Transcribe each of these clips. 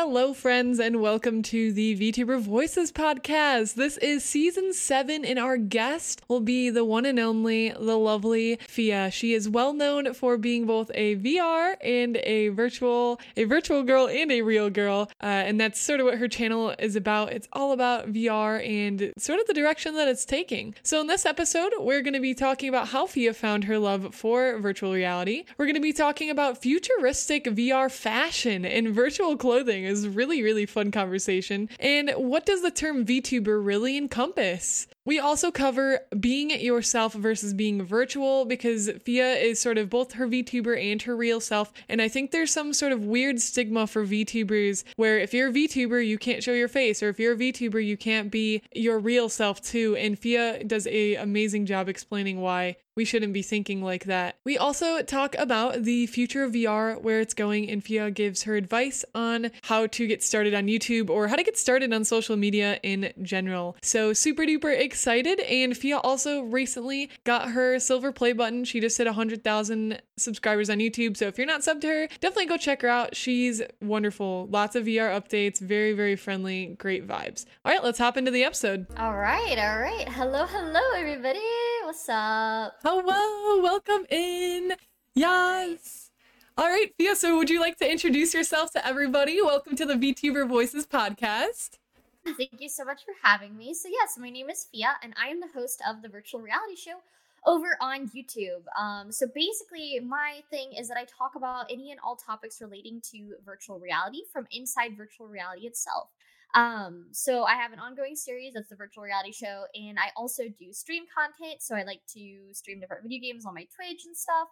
Hello, friends, and welcome to the VTuber Voices podcast. This is season seven, and our guest will be the one and only, the lovely PHIA. She is well known for being both a VR and a virtual, a virtual girl and a real girl, uh, and that's sort of what her channel is about. It's all about VR and sort of the direction that it's taking. So, in this episode, we're going to be talking about how PHIA found her love for virtual reality. We're going to be talking about futuristic VR fashion and virtual clothing is really, really fun conversation. And what does the term VTuber really encompass? We also cover being yourself versus being virtual because PHIA is sort of both her VTuber and her real self. And I think there's some sort of weird stigma for VTubers where if you're a VTuber, you can't show your face, or if you're a VTuber, you can't be your real self too. And PHIA does a amazing job explaining why we shouldn't be thinking like that. We also talk about the future of VR, where it's going, and PHIA gives her advice on how to get started on YouTube or how to get started on social media in general. So, super duper excited. And PHIA also recently got her silver play button. She just hit 100,000 subscribers on YouTube. So, if you're not subbed to her, definitely go check her out. She's wonderful. Lots of VR updates, very, very friendly, great vibes. All right, let's hop into the episode. All right, all right. Hello, hello, everybody. What's up? Hello, welcome in. Yes. All right, PHIA, so would you like to introduce yourself to everybody? Welcome to the VTuber Voices podcast. Thank you so much for having me. So, yes, my name is PHIA, and I am the host of the virtual reality show over on YouTube. Um, so, basically, my thing is that I talk about any and all topics relating to virtual reality from inside virtual reality itself. Um, so I have an ongoing series that's the virtual reality show, and I also do stream content. So I like to stream different video games on my Twitch and stuff,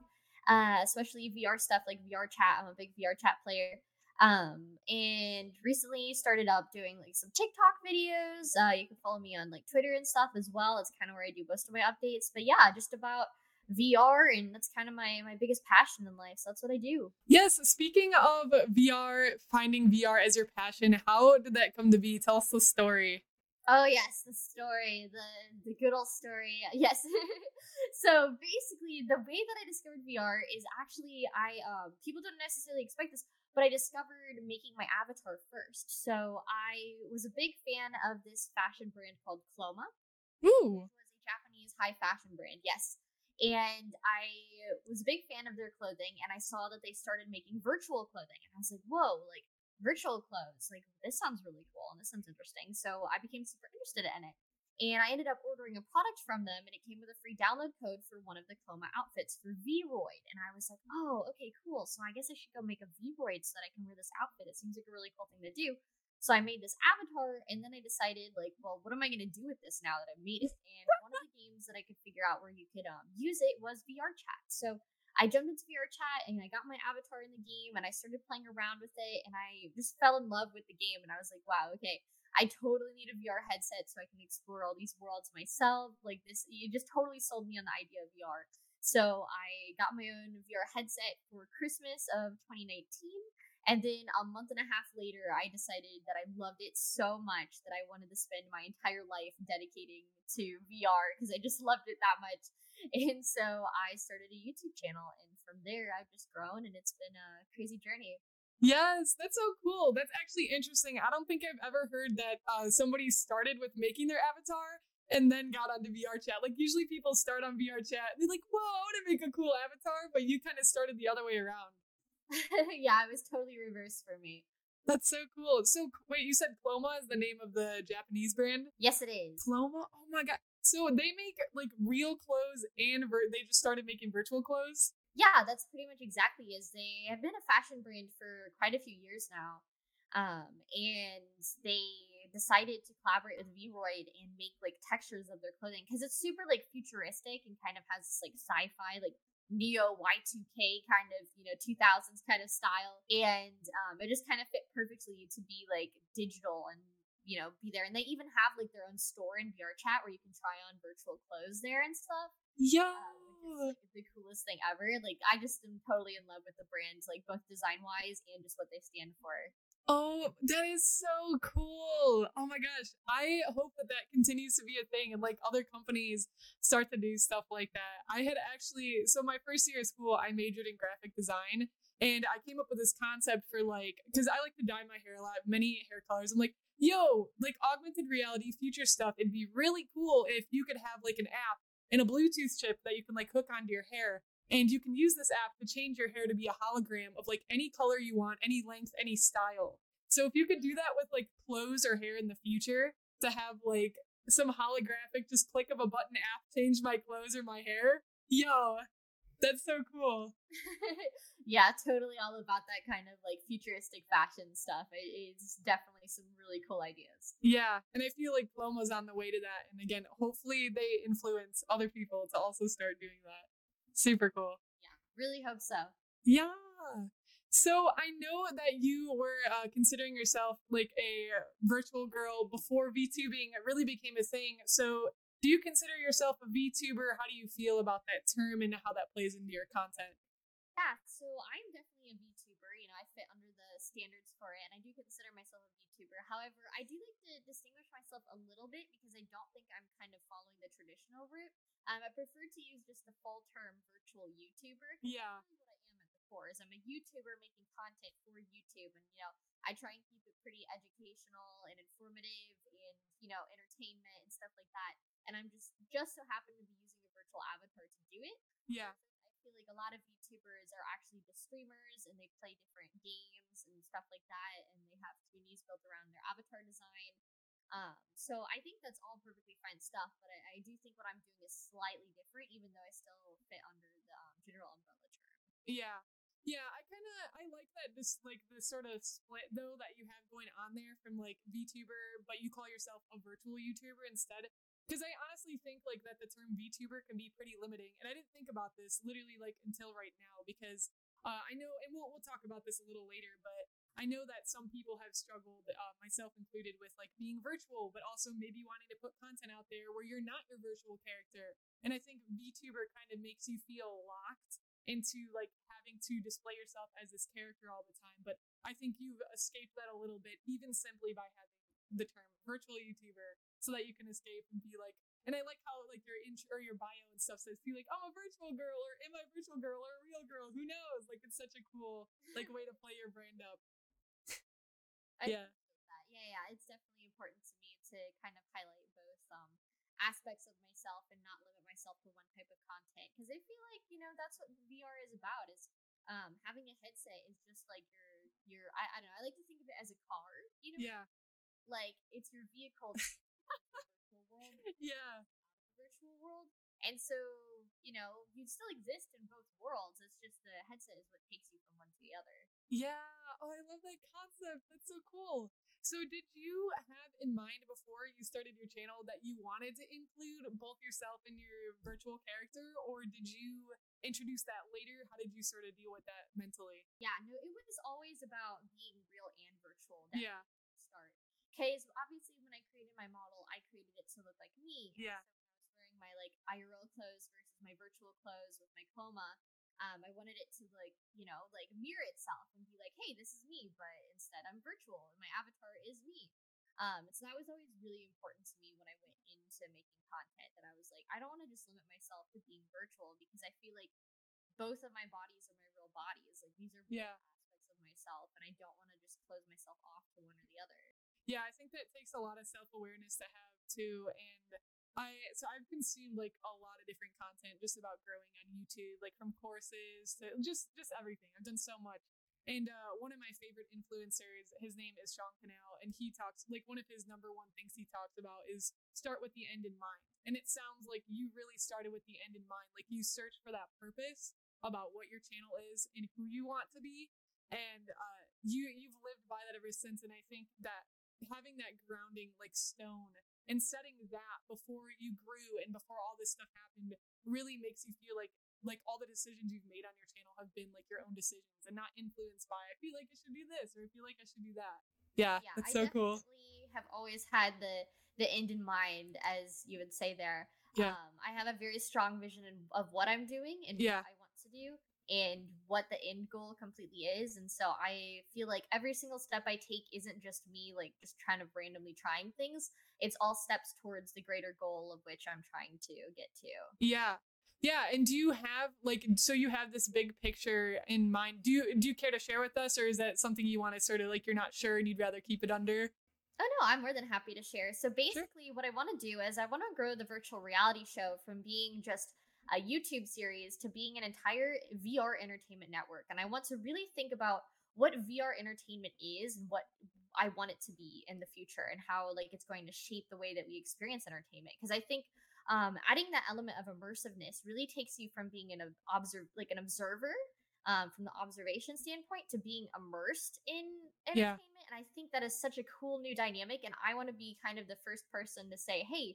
uh, especially VR stuff like VR chat. I'm a big VR chat player. Um, and recently started up doing like some TikTok videos. Uh, you can follow me on like Twitter and stuff as well. It's kind of where I do most of my updates. But yeah, just about VR and that's kind of my my biggest passion in life. So that's what I do. Yes, speaking of VR, finding VR as your passion, how did that come to be? Tell us the story. Oh yes, the story, the the good old story. Yes. so basically, the way that I discovered VR is actually I um people don't necessarily expect this, but I discovered making my avatar first. So I was a big fan of this fashion brand called Cloma. Ooh. It was a Japanese high fashion brand. Yes and I was a big fan of their clothing, and I saw that they started making virtual clothing, and I was like, whoa, like virtual clothes, like this sounds really cool and this sounds interesting. So I became super interested in it. And I ended up ordering a product from them, and it came with a free download code for one of the Cloma outfits for Vroid. And I was like, oh, okay, cool. So I guess I should go make a Vroid so that I can wear this outfit. It seems like a really cool thing to do. So I made this avatar, and then I decided, like, well, what am I going to do with this now that I've made it? And one of the games that I could figure out where you could um, use it was VR chat. So I jumped into VR chat, and I got my avatar in the game, and I started playing around with it, and I just fell in love with the game. And I was like, wow, okay, I totally need a VR headset so I can explore all these worlds myself. Like this, you just totally sold me on the idea of VR. So I got my own VR headset for Christmas of 2019 and then a month and a half later, I decided that I loved it so much that I wanted to spend my entire life dedicating to VR because I just loved it that much. And so I started a YouTube channel, and from there, I've just grown, and it's been a crazy journey. Yes, that's so cool. That's actually interesting. I don't think I've ever heard that uh, somebody started with making their avatar and then got onto VR chat. Like usually people start on VR chat and they're like, "Whoa, I want to make a cool avatar," but you kind of started the other way around. yeah, it was totally reversed for me. That's so cool. So wait, you said Cloma is the name of the Japanese brand? Yes, it is. Cloma? Oh my god. So they make like real clothes and vir- they just started making virtual clothes? Yeah, that's pretty much exactly as they have been a fashion brand for quite a few years now. Um, and they decided to collaborate with Vroid and make like textures of their clothing because it's super like futuristic and kind of has this like sci-fi like neo Y2K kind of, you know, 2000s kind of style. And um, it just kind of fit perfectly to be like digital and, you know, be there. And they even have like their own store in VR chat where you can try on virtual clothes there and stuff. Yeah. Um, like, the coolest thing ever. Like, I just am totally in love with the brands, like both design wise and just what they stand for. Oh, that is so cool. Oh my gosh. I hope that that continues to be a thing and like other companies start to do stuff like that. I had actually, so my first year of school, I majored in graphic design And I came up with this concept for like, because I like to dye my hair a lot, many hair colors. I'm like, yo, like augmented reality, future stuff. It'd be really cool if you could have like an app and a Bluetooth chip that you can like hook onto your hair. And you can use this app to change your hair to be a hologram of like any color you want, any length, any style. So if you could do that with like clothes or hair in the future, to have like some holographic just click of a button app change my clothes or my hair, yo, that's so cool. yeah, totally all about that kind of like futuristic fashion stuff. It's definitely some really cool ideas. Yeah, and I feel like Cloma's on the way to that. And again, hopefully they influence other people to also start doing that. Super cool. Yeah, really hope so. Yeah. So I know that you were uh, considering yourself like a virtual girl before VTubing really became a thing. So do you consider yourself a VTuber? How do you feel about that term and how that plays into your content? Yeah, so I'm definitely a VTuber. You know, I fit under the standards for it, and I do consider myself a However, I do like to distinguish myself a little bit because I don't think I'm kind of following the traditional route. Um, I prefer to use just the full term virtual YouTuber. Yeah. What I am at the core is I'm a YouTuber making content for YouTube, and you know, I try and keep it pretty educational and informative, and you know, entertainment and stuff like that and I'm just just so happen to be using a virtual avatar to do it. Yeah. I feel like a lot of YouTubers are actually just streamers and they play different games and stuff like that, and they have communities built around their avatar design. Um, so I think that's all perfectly fine stuff, but I, I do think what I'm doing is slightly different, even though I still fit under the um, general umbrella term. Yeah, yeah, I kind of I like that this like the sort of split though that you have going on there from like VTuber, but you call yourself a virtual YouTuber instead. Because I honestly think like that the term VTuber can be pretty limiting, and I didn't think about this literally like until right now because uh, I know, and we'll we'll talk about this a little later, but I know that some people have struggled, uh, myself included, with like being virtual, but also maybe wanting to put content out there where you're not your virtual character. And I think VTuber kind of makes you feel locked into like having to display yourself as this character all the time. But I think you've escaped that a little bit, even simply by having the term virtual YouTuber so that you can escape and be like and I like how like your intro or your bio and stuff says be like I'm a virtual girl or am I a virtual girl or a real girl? Who knows? Like it's such a cool like way to play your brand up. Yeah. yeah yeah it's definitely important to me to kind of highlight both um aspects of myself and not limit myself to one type of content because I feel like you know that's what VR is about is um having a headset is just like your your I, I don't know I like to think of it as a car you know? Yeah like it's your vehicle. Yeah. Virtual world. And so, you know, you still exist in both worlds. It's just the headset is what takes you from one to the other. Yeah. Oh, I love that concept. That's so cool. So, did you have in mind before you started your channel that you wanted to include both yourself and your virtual character, or did you introduce that later? How did you sort of deal with that mentally? Yeah, no, it was always about being real and virtual. yeah. Okay, so obviously when I created my model, I created it to look like me. Yeah. So when I was wearing my like IRL clothes versus my virtual clothes with my Cloma, um, I wanted it to like, you know, like mirror itself and be like, hey, this is me, but instead I'm virtual and my avatar is me. Um, so that was always really important to me when I went into making content that I was like, I don't want to just limit myself to being virtual because I feel like both of my bodies are my real bodies. Like these are yeah. aspects of myself and I don't want to just close myself off to one or the other. Yeah, I think that takes a lot of self awareness to have too. And I so I've consumed like a lot of different content just about growing on YouTube, like from courses to just just everything. I've done so much. And uh, one of my favorite influencers, his name is Sean Cannell, and he talks like one of his number one things he talks about is start with the end in mind. And it sounds like you really started with the end in mind. Like you search for that purpose about what your channel is and who you want to be, and uh, you you've lived by that ever since. And I think that having that grounding like stone and setting that before you grew and before all this stuff happened really makes you feel like like all the decisions you've made on your channel have been like your own decisions and not influenced by I feel like I should do this or I feel like I should do that. Yeah, yeah that's I so cool. have always had the the end in mind, as you would say there. Yeah. Um, I have a very strong vision of what I'm doing and yeah. what I want to do and what the end goal completely is. And so I feel like every single step I take isn't just me like just trying to randomly trying things. It's all steps towards the greater goal of which I'm trying to get to. Yeah. Yeah, and do you have like so you have this big picture in mind? Do you do you care to share with us, or is that something you want to sort of like you're not sure and you'd rather keep it under? Oh no, I'm more than happy to share. So basically, sure. what I want to do is I want to grow the virtual reality show from being just a YouTube series to being an entire VR entertainment network, and I want to really think about what VR entertainment is and what I want it to be in the future, and how like it's going to shape the way that we experience entertainment. Because I think um, adding that element of immersiveness really takes you from being an observe like an observer um, from the observation standpoint to being immersed in entertainment. Yeah. And I think that is such a cool new dynamic. And I want to be kind of the first person to say, hey,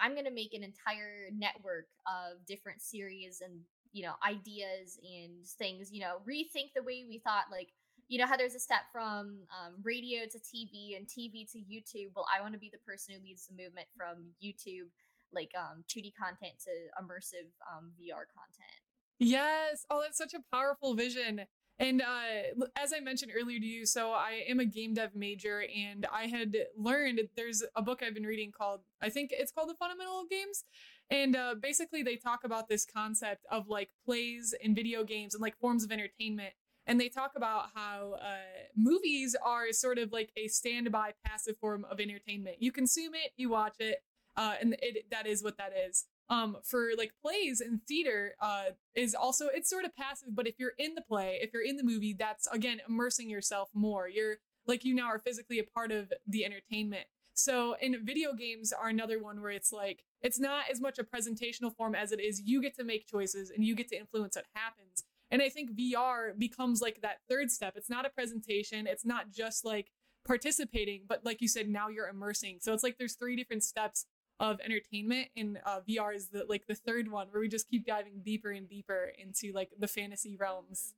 I'm going to make an entire network of different series and, you know, ideas and things, you know, rethink the way we thought, like, you know how there's a step from um, radio to TV and TV to YouTube. Well, I want to be the person who leads the movement from YouTube like um 2D content to immersive um VR content. Yes. Oh, that's such a powerful vision. And uh, as I mentioned earlier to you, so I am a game dev major, and I had learned there's a book I've been reading called, I think it's called The Fundamental of Games. And uh, basically, they talk about this concept of like plays in video games and like forms of entertainment. And they talk about how uh, movies are sort of like a standby passive form of entertainment. You consume it, you watch it, uh, and it that is what that is. Um, for like plays and theater uh, is also it's sort of passive, but if you're in the play, if you're in the movie, that's again immersing yourself more. You're like you now are physically a part of the entertainment. So, in video games are another one where it's like it's not as much a presentational form as it is you get to make choices and you get to influence what happens. And I think VR becomes like that third step. It's not a presentation. It's not just like participating, but like you said, now you're immersing. So it's like there's three different steps of entertainment and uh, VR is the like the third one where we just keep diving deeper and deeper into like the fantasy realms.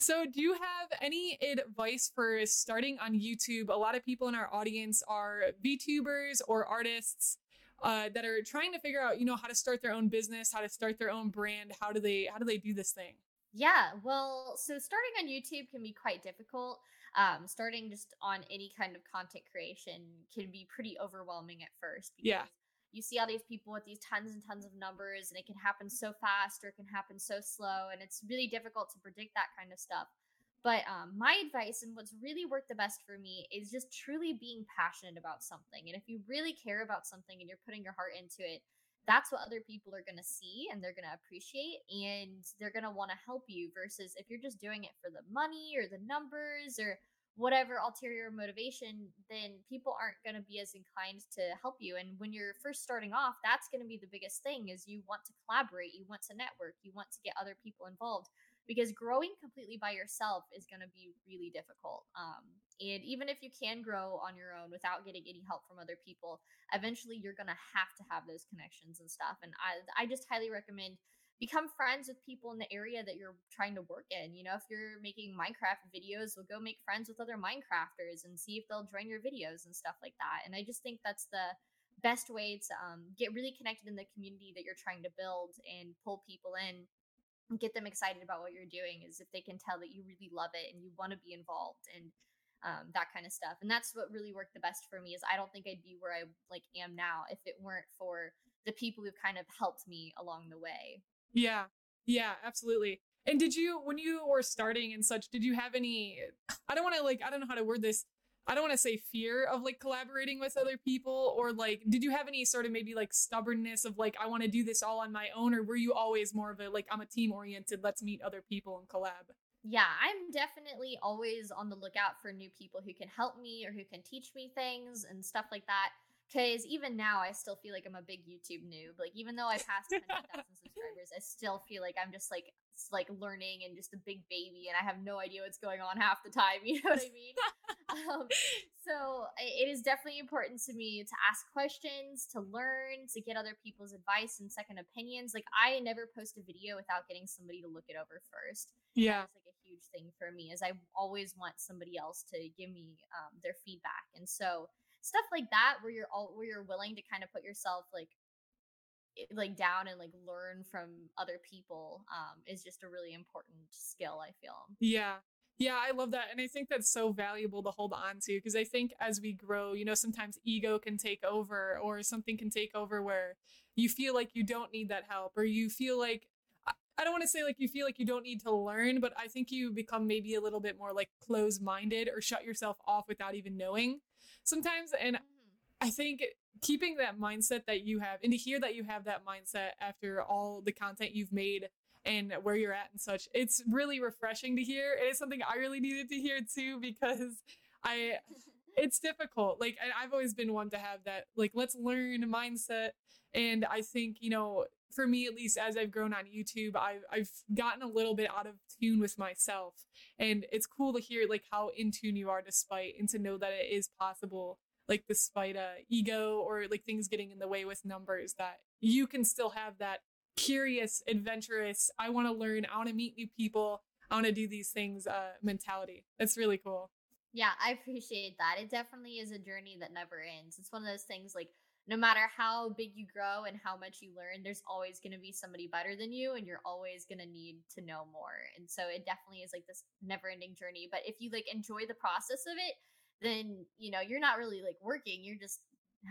So, do you have any advice for starting on YouTube? A lot of people in our audience are VTubers or artists uh, that are trying to figure out, you know, how to start their own business, how to start their own brand. How do they how do they do this thing? Yeah, well, so starting on YouTube can be quite difficult. Um, starting just on any kind of content creation can be pretty overwhelming at first. yeah you see all these people with these tons and tons of numbers and it can happen so fast or it can happen so slow and it's really difficult to predict that kind of stuff. But um, my advice and what's really worked the best for me is just truly being passionate about something and if you really care about something and you're putting your heart into it that's what other people are going to see and they're going to appreciate and they're going to want to help you versus if you're just doing it for the money or the numbers or whatever ulterior motivation, then people aren't going to be as inclined to help you. And when you're first starting off, that's going to be the biggest thing is you want to collaborate, you want to network, you want to get other people involved because growing completely by yourself is going to be really difficult. Um, and even if you can grow on your own without getting any help from other people, eventually you're going to have to have those connections and stuff. And I, I just highly recommend become friends with people in the area that you're trying to work in. You know, if you're making Minecraft videos, we'll go make friends with other Minecrafters and see if they'll join your videos and stuff like that. And I just think that's the best way to um, get really connected in the community that you're trying to build and pull people in and get them excited about what you're doing is if they can tell that you really love it and you want to be involved and um, that kind of stuff. And that's what really worked the best for me is I don't think I'd be where I like am now if it weren't for the people who've kind of helped me along the way. Yeah. Yeah, absolutely. And did you, when you were starting and such, did you have any, I don't want to like, I don't know how to word this. I don't want to say fear of like collaborating with other people or like, did you have any sort of maybe like stubbornness of like, I want to do this all on my own? Or were you always more of a like, I'm a team oriented, let's meet other people and collab? Yeah, I'm definitely always on the lookout for new people who can help me or who can teach me things and stuff like that. Because even now, I still feel like I'm a big YouTube noob. Like, even though I passed 100,000 subscribers, I still feel like I'm just like like learning and just a big baby, and I have no idea what's going on half the time. You know what I mean? um, so it is definitely important to me to ask questions, to learn, to get other people's advice and second opinions. Like, I never post a video without getting somebody to look it over first. Yeah, it's like a huge thing for me. Is I always want somebody else to give me um, their feedback, and so stuff like that where you're all where you're willing to kind of put yourself like like down and like learn from other people um is just a really important skill i feel. Yeah. Yeah i love that and i think that's so valuable to hold on to because i think as we grow you know sometimes ego can take over or something can take over where you feel like you don't need that help or you feel like I don't want to say like you feel like you don't need to learn, but I think you become maybe a little bit more like closed minded or shut yourself off without even knowing sometimes. And Mhm. I think keeping that mindset that you have and to hear that you have that mindset after all the content you've made and where you're at and such, it's really refreshing to hear. It is something I really needed to hear too because I it's difficult. Like I've always been one to have that like let's learn mindset and I think, you know, for me at least as I've grown on YouTube, I've I've gotten a little bit out of tune with myself. And it's cool to hear like how in tune you are despite and to know that it is possible like despite uh ego or like things getting in the way with numbers that you can still have that curious, adventurous, I want to learn, I want to meet new people, I want to do these things uh mentality. That's really cool. Yeah, I appreciate that. It definitely is a journey that never ends. It's one of those things like no matter how big you grow and how much you learn, there's always going to be somebody better than you and you're always going to need to know more. And so it definitely is like this never-ending journey, but if you like enjoy the process of it, then, you know, you're not really like working, you're just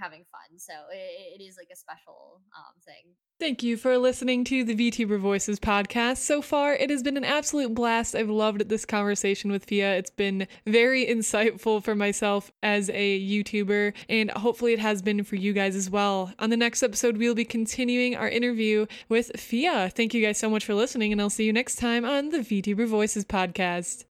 having fun. So it, it is like a special um thing. Thank you for listening to the VTuber Voices podcast. So far, it has been an absolute blast. I've loved this conversation with PHIA. It's been very insightful for myself as a YouTuber, and hopefully, it has been for you guys as well. On the next episode, we'll be continuing our interview with PHIA. Thank you guys so much for listening, and I'll see you next time on the VTuber Voices podcast.